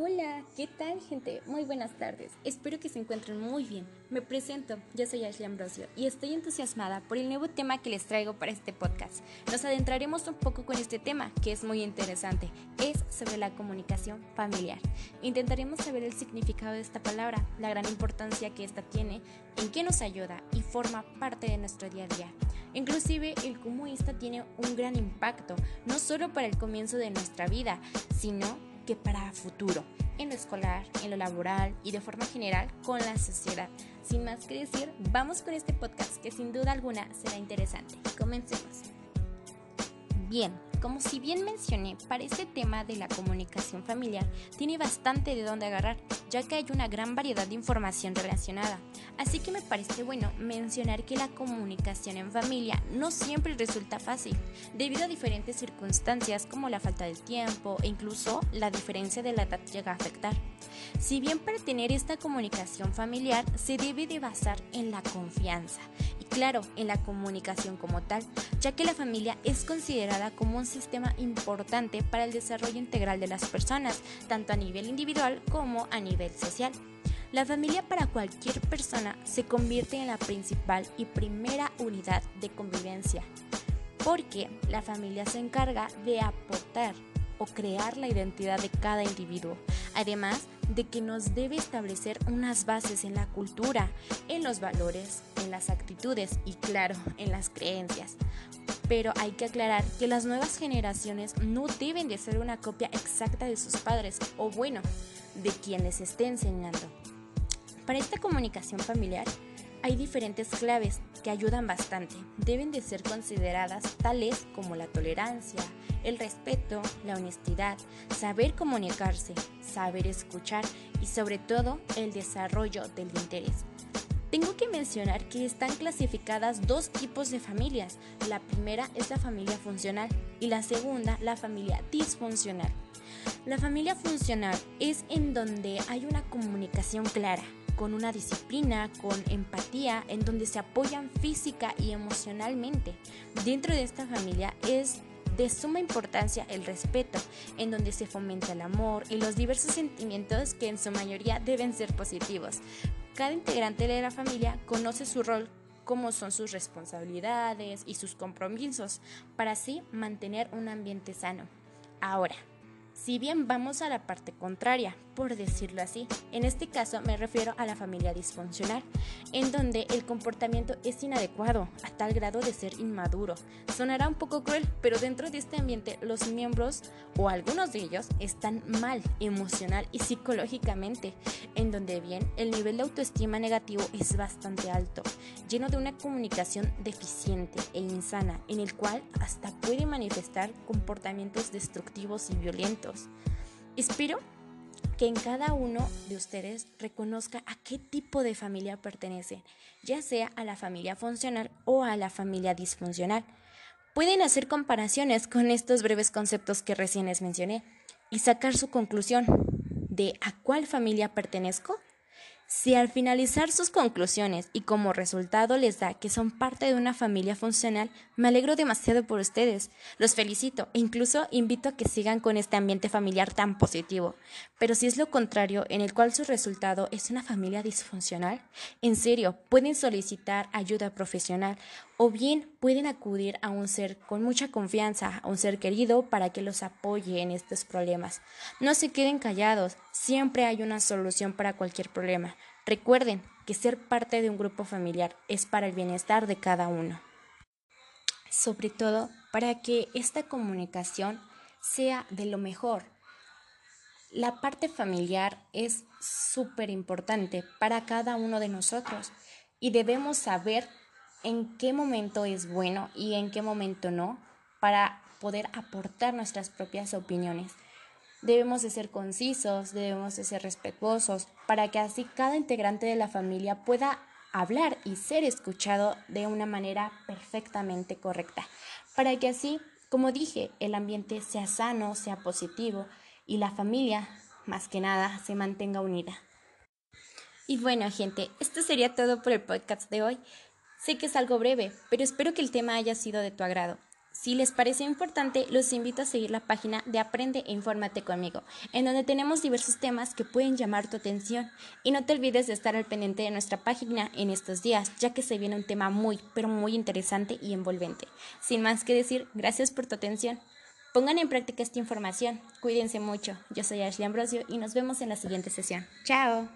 Hola, ¿qué tal gente? Muy buenas tardes. Espero que se encuentren muy bien. Me presento, yo soy Ashley Ambrosio y estoy entusiasmada por el nuevo tema que les traigo para este podcast. Nos adentraremos un poco con este tema que es muy interesante. Es sobre la comunicación familiar. Intentaremos saber el significado de esta palabra, la gran importancia que esta tiene, en qué nos ayuda y forma parte de nuestro día a día. Inclusive el cómo esta tiene un gran impacto, no solo para el comienzo de nuestra vida, sino que para futuro, en lo escolar, en lo laboral y de forma general con la sociedad. Sin más que decir, vamos con este podcast que sin duda alguna será interesante. Comencemos. Bien, como si bien mencioné, para este tema de la comunicación familiar tiene bastante de dónde agarrar, ya que hay una gran variedad de información relacionada. Así que me parece bueno mencionar que la comunicación en familia no siempre resulta fácil, debido a diferentes circunstancias como la falta de tiempo e incluso la diferencia de la edad llega a afectar. Si bien para tener esta comunicación familiar se debe de basar en la confianza y claro, en la comunicación como tal, ya que la familia es considerada como un sistema importante para el desarrollo integral de las personas, tanto a nivel individual como a nivel social. La familia para cualquier persona se convierte en la principal y primera unidad de convivencia, porque la familia se encarga de aportar o crear la identidad de cada individuo, además de que nos debe establecer unas bases en la cultura, en los valores, en las actitudes y claro, en las creencias. Pero hay que aclarar que las nuevas generaciones no deben de ser una copia exacta de sus padres o bueno, de quien les esté enseñando. Para esta comunicación familiar hay diferentes claves que ayudan bastante. Deben de ser consideradas tales como la tolerancia, el respeto, la honestidad, saber comunicarse, saber escuchar y sobre todo el desarrollo del interés. Tengo que mencionar que están clasificadas dos tipos de familias. La primera es la familia funcional y la segunda la familia disfuncional. La familia funcional es en donde hay una comunicación clara, con una disciplina, con empatía, en donde se apoyan física y emocionalmente. Dentro de esta familia es de suma importancia el respeto, en donde se fomenta el amor y los diversos sentimientos que en su mayoría deben ser positivos. Cada integrante de la familia conoce su rol cómo son sus responsabilidades y sus compromisos para así mantener un ambiente sano. Ahora, si bien vamos a la parte contraria, por decirlo así, en este caso me refiero a la familia disfuncional, en donde el comportamiento es inadecuado a tal grado de ser inmaduro. Sonará un poco cruel, pero dentro de este ambiente los miembros o algunos de ellos están mal emocional y psicológicamente, en donde bien el nivel de autoestima negativo es bastante alto, lleno de una comunicación deficiente e insana, en el cual hasta puede manifestar comportamientos destructivos y violentos Espero que en cada uno de ustedes reconozca a qué tipo de familia pertenecen, ya sea a la familia funcional o a la familia disfuncional. Pueden hacer comparaciones con estos breves conceptos que recién les mencioné y sacar su conclusión de a cuál familia pertenezco si al finalizar sus conclusiones y como resultado les da que son parte de una familia funcional, me alegro demasiado por ustedes. Los felicito e incluso invito a que sigan con este ambiente familiar tan positivo. Pero si es lo contrario, en el cual su resultado es una familia disfuncional, en serio, pueden solicitar ayuda profesional o bien pueden acudir a un ser con mucha confianza, a un ser querido para que los apoye en estos problemas. No se queden callados, siempre hay una solución para cualquier problema. Recuerden que ser parte de un grupo familiar es para el bienestar de cada uno. Sobre todo para que esta comunicación sea de lo mejor. La parte familiar es súper importante para cada uno de nosotros y debemos saber en qué momento es bueno y en qué momento no para poder aportar nuestras propias opiniones. Debemos de ser concisos, debemos de ser respetuosos, para que así cada integrante de la familia pueda hablar y ser escuchado de una manera perfectamente correcta, para que así, como dije, el ambiente sea sano, sea positivo y la familia, más que nada, se mantenga unida. Y bueno, gente, esto sería todo por el podcast de hoy. Sé que es algo breve, pero espero que el tema haya sido de tu agrado. Si les parece importante, los invito a seguir la página de Aprende e Infórmate conmigo, en donde tenemos diversos temas que pueden llamar tu atención. Y no te olvides de estar al pendiente de nuestra página en estos días, ya que se viene un tema muy, pero muy interesante y envolvente. Sin más que decir, gracias por tu atención. Pongan en práctica esta información. Cuídense mucho. Yo soy Ashley Ambrosio y nos vemos en la siguiente sesión. Chao.